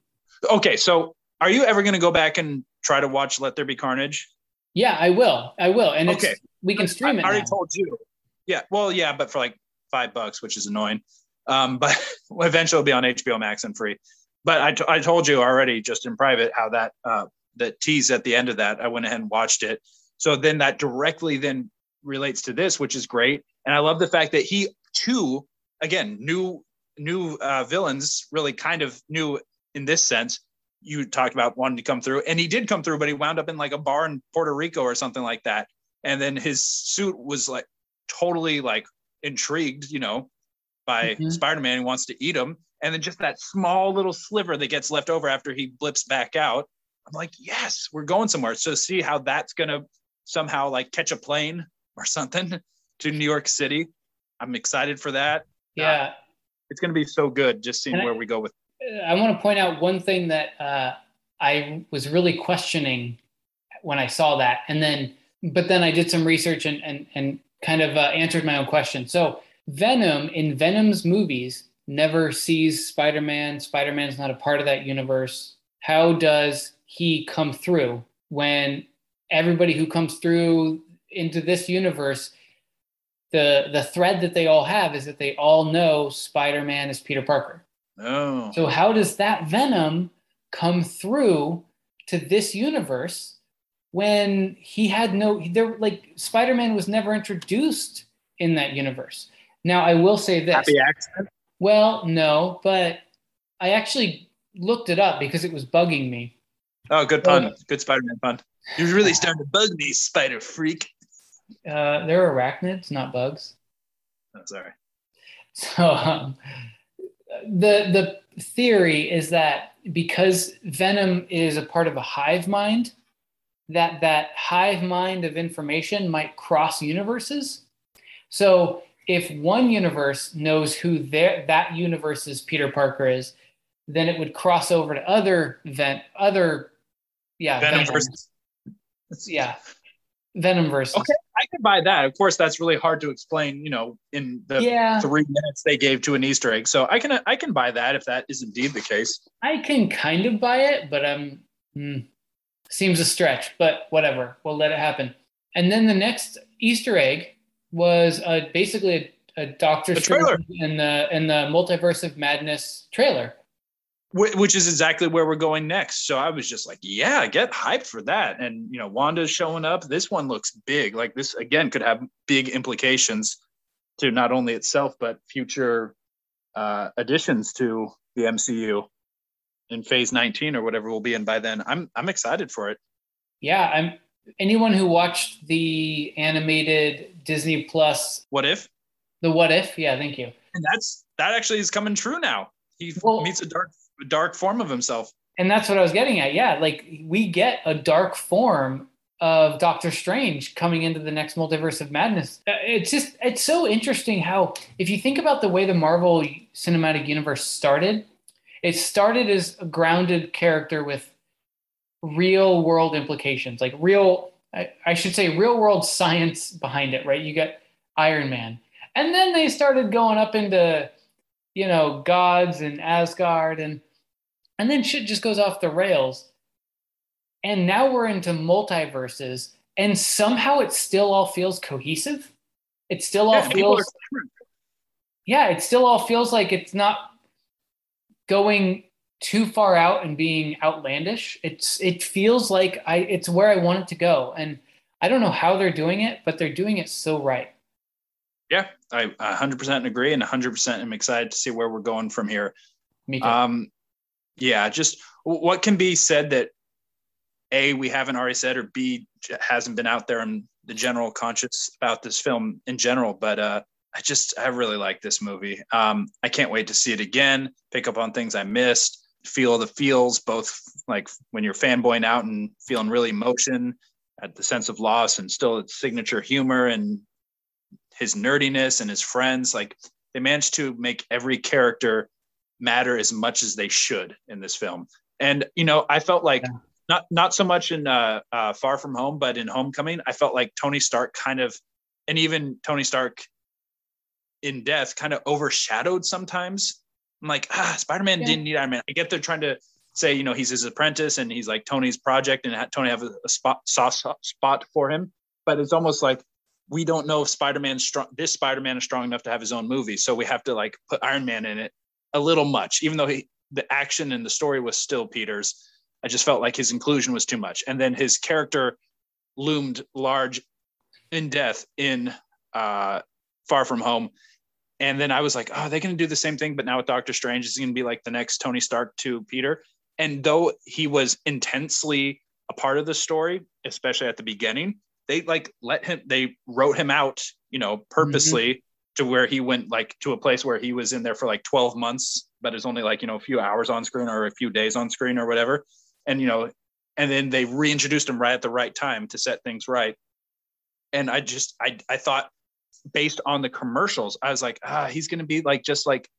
Speaker 1: Okay, so are you ever going to go back and try to watch Let There Be Carnage?
Speaker 2: Yeah, I will. I will. And okay. we can stream I, it.
Speaker 1: I already
Speaker 2: now.
Speaker 1: told you. Yeah. Well, yeah, but for like five bucks, which is annoying. Um, but eventually it'll be on HBO Max and free. But I, t- I told you already just in private how that uh, the tease at the end of that I went ahead and watched it. So then that directly then relates to this, which is great. And I love the fact that he too, again, new new uh, villains really kind of new in this sense. You talked about wanting to come through, and he did come through, but he wound up in like a bar in Puerto Rico or something like that. And then his suit was like totally like intrigued, you know, by mm-hmm. Spider-Man who wants to eat him, and then just that small little sliver that gets left over after he blips back out. I'm like, yes, we're going somewhere. So see how that's gonna somehow like catch a plane or something to New York City. I'm excited for that.
Speaker 2: Yeah, uh,
Speaker 1: it's gonna be so good just seeing and where
Speaker 2: I,
Speaker 1: we go with.
Speaker 2: I want to point out one thing that uh, I was really questioning when I saw that, and then but then I did some research and and and kind of uh, answered my own question. So Venom in Venom's movies never sees Spider Man. Spider Man's not a part of that universe. How does he come through when everybody who comes through into this universe, the the thread that they all have is that they all know Spider Man is Peter Parker.
Speaker 1: Oh.
Speaker 2: So how does that Venom come through to this universe when he had no there like Spider-Man was never introduced in that universe. Now I will say this.
Speaker 1: Happy accident.
Speaker 2: Well, no, but I actually looked it up because it was bugging me.
Speaker 1: Oh, good pun. Good Spider-Man pun. You're really starting to bug me, spider freak.
Speaker 2: Uh, they're arachnids, not bugs.
Speaker 1: Oh, sorry.
Speaker 2: So um, the the theory is that because Venom is a part of a hive mind, that that hive mind of information might cross universes. So if one universe knows who their, that universe's Peter Parker is, then it would cross over to other event other yeah
Speaker 1: Venom versus.
Speaker 2: yeah Venom versus
Speaker 1: Okay, I could buy that. Of course, that's really hard to explain. You know, in the
Speaker 2: yeah
Speaker 1: three minutes they gave to an Easter egg. So I can I can buy that if that is indeed the case.
Speaker 2: I can kind of buy it, but um, hmm, seems a stretch. But whatever, we'll let it happen. And then the next Easter egg was uh, basically a, a Doctor. Strange in the in the Multiverse of Madness trailer.
Speaker 1: Wh- Which is exactly where we're going next. So I was just like, yeah, get hyped for that. And you know, Wanda's showing up. This one looks big. Like this again could have big implications to not only itself but future uh, additions to the MCU in Phase 19 or whatever we'll be in by then. I'm I'm excited for it.
Speaker 2: Yeah, I'm. Anyone who watched the animated Disney Plus,
Speaker 1: What if?
Speaker 2: the What If? Yeah, thank you.
Speaker 1: And that's that actually is coming true now. He
Speaker 2: Well-
Speaker 1: meets a dark dark form of himself.
Speaker 2: And that's what I was getting at. Yeah, like we get a dark form of Doctor Strange coming into the next multiverse of madness. Uh, It's just it's so interesting how if you think about the way the Marvel Cinematic Universe started, it started as a grounded character with real world implications, like real I, I should say real world science behind it, right? You got Iron Man. And then they started going up into you know, gods and Asgard and and then shit just goes off the rails. And now we're into multiverses, and somehow it still all feels cohesive. It still all
Speaker 1: Yeah,
Speaker 2: feels, yeah, it still all feels like it's not going too far out and being outlandish. It's it feels like I it's where I want it to go, and I don't know how they're doing it, but they're doing it so right.
Speaker 1: Yeah, I 100% agree and 100% I'm excited to see where we're going from here.
Speaker 2: Me too.
Speaker 1: Um, yeah, just what can be said that A, we haven't already said, or b hasn't been out there in the general conscious about this film in general. But uh, I just, I really like this movie. Um, I can't wait to see it again, pick up on things I missed, feel the feels, both like when you're fanboying out and feeling really emotion at the sense of loss and still its signature humor and his nerdiness and his friends. Like they managed to make every character matter as much as they should in this film. And you know, I felt like
Speaker 2: Yeah.
Speaker 1: not not so much in uh, uh, Far From Home, but in Homecoming, I felt like Tony Stark kind of, and even Tony Stark in Death, kind of overshadowed sometimes. I'm like, ah, Spider Man
Speaker 2: Yeah.
Speaker 1: didn't need Iron Man. I get they're trying to say, you know, he's his apprentice and he's like Tony's project, and Tony have a, a spot soft spot for him. But it's almost like we don't know if Spider-Man's strong. This Spider-Man is strong enough to have his own movie, so we have to like put Iron Man in it a little much, even though he, the action and the story was still Peter's. I just felt like his inclusion was too much, and then his character loomed large in death in uh, Far From Home. And then I was like, oh, they're going to do the same thing, but now with Doctor Strange, is going to be like the next Tony Stark to Peter. And though he was intensely a part of the story, especially at the beginning, they like let him, they wrote him out, you know, purposely mm-hmm. to where he went like to a place where he was in there for like 12 months, but it's only like, you know, a few hours on screen or a few days on screen or whatever. And, you know, and then they reintroduced him right at the right time to set things right. And I just, I, I thought based on the commercials, I was like, ah, he's going to be like, just like,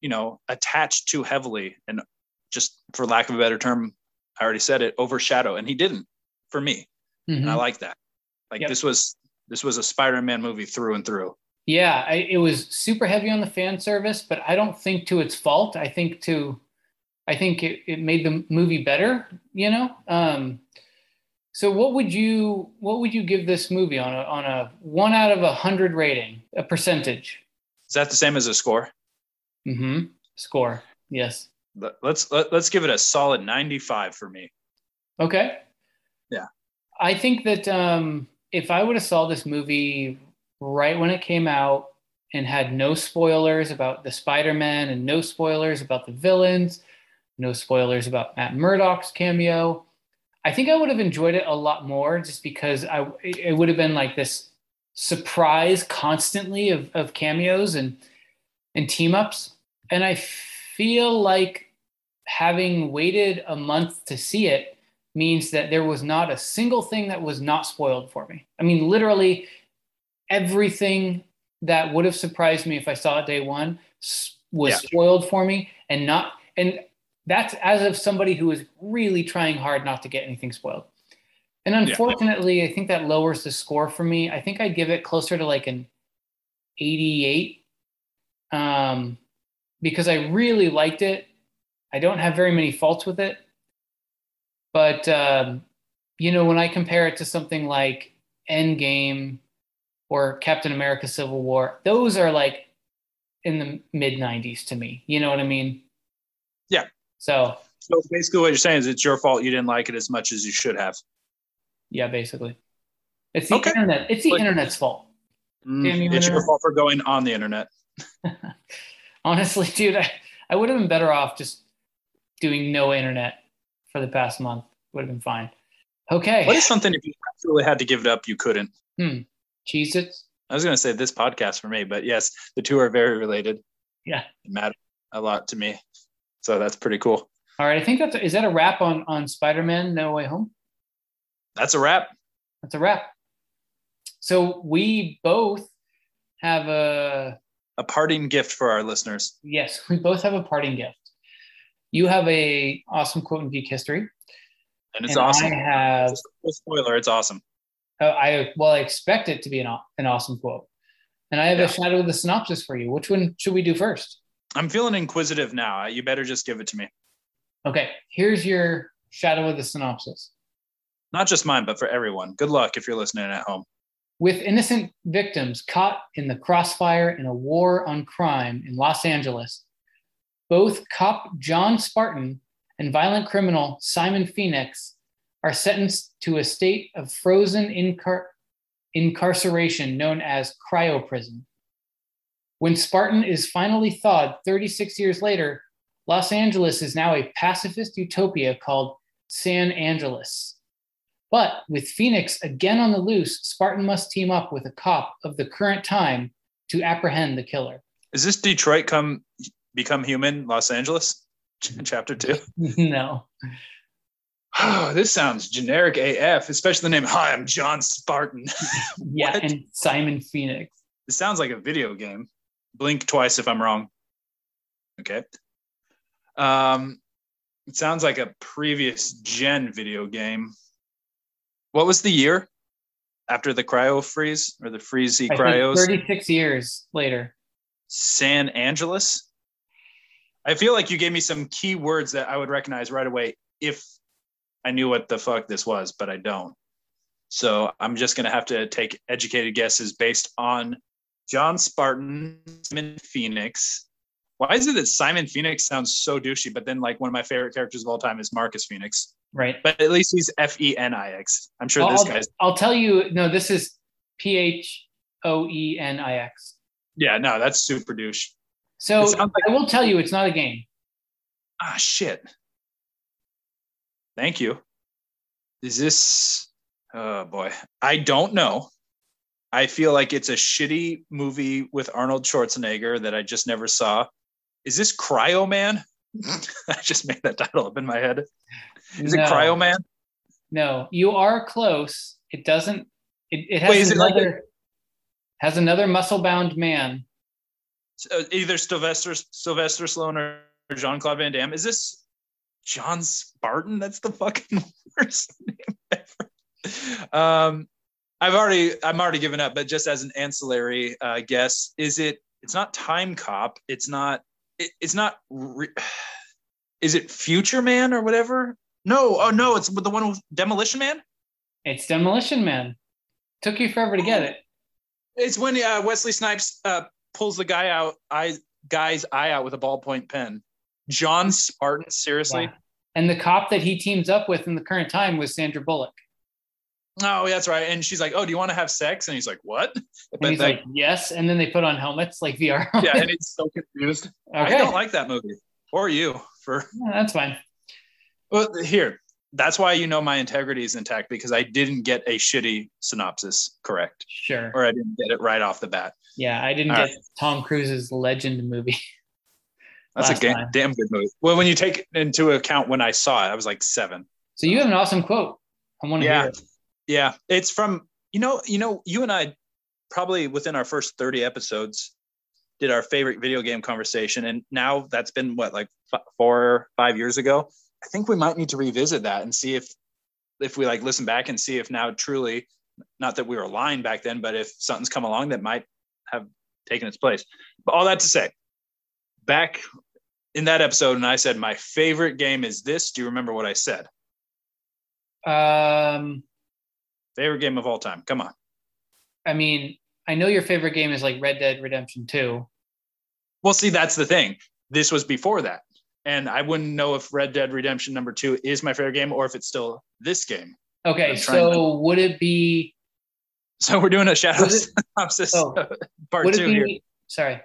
Speaker 1: you know, attached too heavily and just for lack of a better term, I already said it, overshadow. And he didn't for me. And I
Speaker 2: Mhm.
Speaker 1: like that. Like
Speaker 2: Yep.
Speaker 1: this was, this was a Spider-Man movie through and through.
Speaker 2: Yeah, I, it was super heavy on the fan service, but I don't think to its fault. I think to, I think it, it made the movie better. You know. Um, so what would you what would you give this movie on a on a one out of a hundred rating, a percentage?
Speaker 1: Is that the same as a score?
Speaker 2: Mm-hmm. Score Yes.
Speaker 1: Let- Let's let, let's give it a solid 95 for me.
Speaker 2: Okay.
Speaker 1: Yeah.
Speaker 2: I think that um, if I would have saw this movie right when it came out and had no spoilers about the Spider-Man and no spoilers about the villains, no spoilers about Matt Murdock's cameo, I think I would have enjoyed it a lot more just because I it would have been like this surprise constantly of, of cameos and and team ups. And I feel like having waited a month to see it means that there was not a single thing that was not spoiled for me. I mean, literally everything that would have surprised me if I saw it day one was
Speaker 1: Yeah.
Speaker 2: spoiled for me, and not and that's as of somebody who is really trying hard not to get anything spoiled. And unfortunately, I think that lowers the score for me. I think I'd give it closer to like an 88 um, because I really liked it. I don't have very many faults with it. But, um, you know, when I compare it to something like Endgame or Captain America Civil War, those are like in the mid 90s to me. You know what I mean?
Speaker 1: Yeah.
Speaker 2: So,
Speaker 1: So basically, what you're saying is it's your fault you didn't like it as much as you should have.
Speaker 2: yeah, basically. It's the
Speaker 1: Okay.
Speaker 2: internet. It's the internet's fault.
Speaker 1: Mm, it's your fault for going on the internet.
Speaker 2: Honestly, dude, I, I would have been better off just doing no internet for the past month. Would have been fine. Okay.
Speaker 1: What is something if you absolutely had to give it up, you couldn't?
Speaker 2: Cheez Its?
Speaker 1: I was going to say this podcast for me, but yes, the two are very related.
Speaker 2: Yeah.
Speaker 1: It matter a lot to me. So that's pretty cool.
Speaker 2: All right. I think that's, is that a wrap on, on Spider Man No Way Home?
Speaker 1: That's a wrap.
Speaker 2: That's a wrap. So we both have a,
Speaker 1: A parting gift for our listeners.
Speaker 2: yes, we both have a parting gift. You have a awesome quote in geek history.
Speaker 1: And it's
Speaker 2: and
Speaker 1: awesome.
Speaker 2: I have
Speaker 1: a spoiler, it's awesome.
Speaker 2: Uh, I well, I expect it to be an, an awesome quote. And I have
Speaker 1: Yeah.
Speaker 2: a shadow of the synopsis for you. Which one should we do first?
Speaker 1: I'm feeling inquisitive now. You better just give it to me.
Speaker 2: Okay, here's your shadow of the synopsis.
Speaker 1: Not just mine, but for everyone. Good luck if you're listening at home.
Speaker 2: With innocent victims caught in the crossfire in a war on crime in Los Angeles, both cop John Spartan and violent criminal Simon Phoenix are sentenced to a state of frozen incar- incarceration known as cryoprison. When Spartan is finally thawed 36 years later, Los Angeles is now a pacifist utopia called San Angeles. But with Phoenix again on the loose, Spartan must team up with a cop of the current time to apprehend the killer.
Speaker 1: Is this Detroit come become human Los Angeles? Chapter two.
Speaker 2: no.
Speaker 1: Oh, this sounds generic AF, especially the name. Hi, I'm John Spartan.
Speaker 2: Yeah, and Simon Phoenix.
Speaker 1: It sounds like a video game. Blink twice if I'm wrong. Okay. Um, it sounds like a previous gen video game. What was the year after the cryo freeze or the freezy cryos?
Speaker 2: 36 years later.
Speaker 1: San Angeles. I feel like you gave me some key words that I would recognize right away if I knew what the fuck this was, but I don't. So I'm just gonna have to take educated guesses based on John Spartan, Simon Phoenix. Why is it that Simon Phoenix sounds so douchey, but then like one of my favorite characters of all time is Marcus Fenix?
Speaker 2: Right.
Speaker 1: But at least he's F E N I X. I'm sure
Speaker 2: I'll,
Speaker 1: this guy's
Speaker 2: I'll tell you, no, this is P H O E N I X.
Speaker 1: yeah, no, that's super douche.
Speaker 2: So
Speaker 1: like-
Speaker 2: I will tell you, it's not a game.
Speaker 1: Ah, shit. Thank you. Is this? Oh boy, I don't know. I feel like it's a shitty movie with Arnold Schwarzenegger that I just never saw. Is this Cryo Man? I just made that title up in my head. Is
Speaker 2: no,
Speaker 1: it Cryo Man?
Speaker 2: No, you are close. It doesn't. It, it has
Speaker 1: Wait, is it like
Speaker 2: another has another muscle bound man.
Speaker 1: Uh, either Sylvester Sylvester Stallone or Jean Claude Van Damme. Is this John Spartan? That's the fucking worst name ever. Um, I've already I'm already given up, but just as an ancillary uh, guess, is it? It's not Time Cop. It's not. It, it's not. Re- is it Future Man or whatever? No. Oh no, it's the one with Demolition Man.
Speaker 2: It's Demolition Man. Took you forever to get it.
Speaker 1: It's when uh, Wesley Snipes uh, pulls the guy out, eye, guy's eye out with a ballpoint pen. John Spartan, seriously?
Speaker 2: Yeah. And the cop that he teams up with in the current time was Sandra Bullock.
Speaker 1: Oh, that's right. And she's like, "Oh, do you want to have sex?" And he's like, "What?"
Speaker 2: And but he's like, like, "Yes." And then they put on helmets like VR.
Speaker 1: yeah, and he's so confused. Okay. I don't like that movie, or you for.
Speaker 2: Yeah, that's fine.
Speaker 1: Well, here, that's why you know my integrity is intact because I didn't get a shitty synopsis correct.
Speaker 2: Sure.
Speaker 1: Or I didn't get it right off the bat.
Speaker 2: Yeah, I didn't All get right. Tom Cruise's Legend movie.
Speaker 1: That's a damn good movie. Well, when you take into account when I saw it, I was like seven.
Speaker 2: So you have an awesome quote. I want to
Speaker 1: yeah.
Speaker 2: hear it.
Speaker 1: Yeah, it's from you know you know you and I probably within our first thirty episodes did our favorite video game conversation, and now that's been what like f- four five years ago. I think we might need to revisit that and see if if we like listen back and see if now truly not that we were lying back then, but if something's come along that might have taken its place. But all that to say, back in that episode, and I said my favorite game is this. Do you remember what I said?
Speaker 2: Um,
Speaker 1: favorite game of all time. Come on.
Speaker 2: I mean, I know your favorite game is like Red Dead Redemption Two.
Speaker 1: Well, see, that's the thing. This was before that, and I wouldn't know if Red Dead Redemption Number Two is my favorite game or if it's still this game.
Speaker 2: Okay, so to... would it be?
Speaker 1: So we're doing a shadow synopsis oh, part two
Speaker 2: be,
Speaker 1: here.
Speaker 2: Sorry,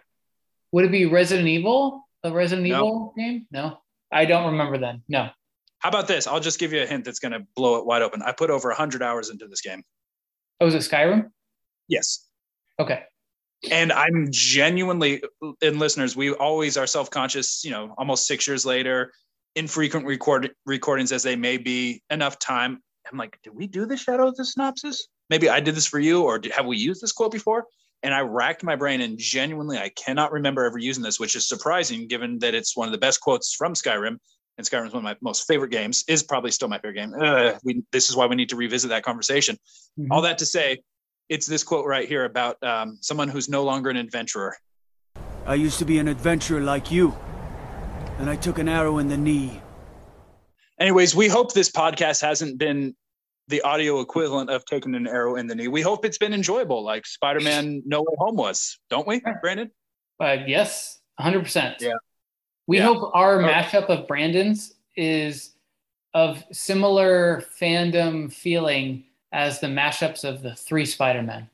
Speaker 2: would it be Resident Evil? A Resident no. Evil game? No, I don't remember then. No.
Speaker 1: How about this? I'll just give you a hint that's going to blow it wide open. I put over 100 hours into this game.
Speaker 2: Oh, is it Skyrim?
Speaker 1: Yes.
Speaker 2: Okay.
Speaker 1: And I'm genuinely, and listeners, we always are self conscious, you know, almost six years later, infrequent record, recordings as they may be, enough time. I'm like, did we do the shadow of the synopsis? Maybe I did this for you, or did, have we used this quote before? And I racked my brain, and genuinely, I cannot remember ever using this, which is surprising given that it's one of the best quotes from Skyrim and Skyrim is one of my most favorite games, is probably still my favorite game. Uh, we, this is why we need to revisit that conversation. Mm-hmm. All that to say, it's this quote right here about um, someone who's no longer an adventurer.
Speaker 3: I used to be an adventurer like you, and I took an arrow in the knee.
Speaker 1: Anyways, we hope this podcast hasn't been the audio equivalent of taking an arrow in the knee. We hope it's been enjoyable, like Spider-Man No Way Home was, don't we, Brandon?
Speaker 2: Uh, yes, 100%.
Speaker 1: Yeah.
Speaker 2: We yeah. hope our mashup of Brandon's is of similar fandom feeling as the mashups of the three Spider-Men.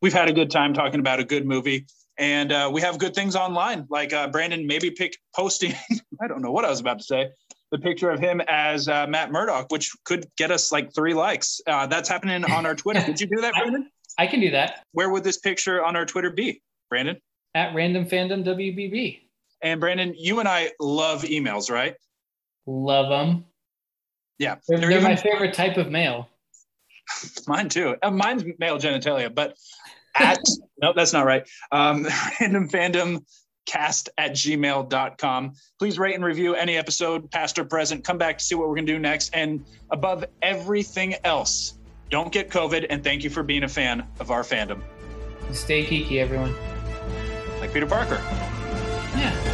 Speaker 1: We've had a good time talking about a good movie, and uh, we have good things online. Like uh, Brandon maybe pick posting. I don't know what I was about to say. The picture of him as uh, Matt Murdock, which could get us like three likes. Uh, that's happening on our Twitter. Did you do that, Brandon?
Speaker 2: I, I can do that.
Speaker 1: Where would this picture on our Twitter be, Brandon?
Speaker 2: At Random Fandom WBB.
Speaker 1: And Brandon, you and I love emails, right?
Speaker 2: Love them.
Speaker 1: Yeah,
Speaker 2: they're, they're, they're even, my favorite type of mail.
Speaker 1: Mine too. Uh, mine's male genitalia, but at no, that's not right. Um, random fandom cast at gmail.com. Please rate and review any episode, past or present. Come back to see what we're going to do next. And above everything else, don't get COVID. And thank you for being a fan of our fandom.
Speaker 2: Stay geeky, everyone.
Speaker 1: Like Peter Parker.
Speaker 2: Yeah.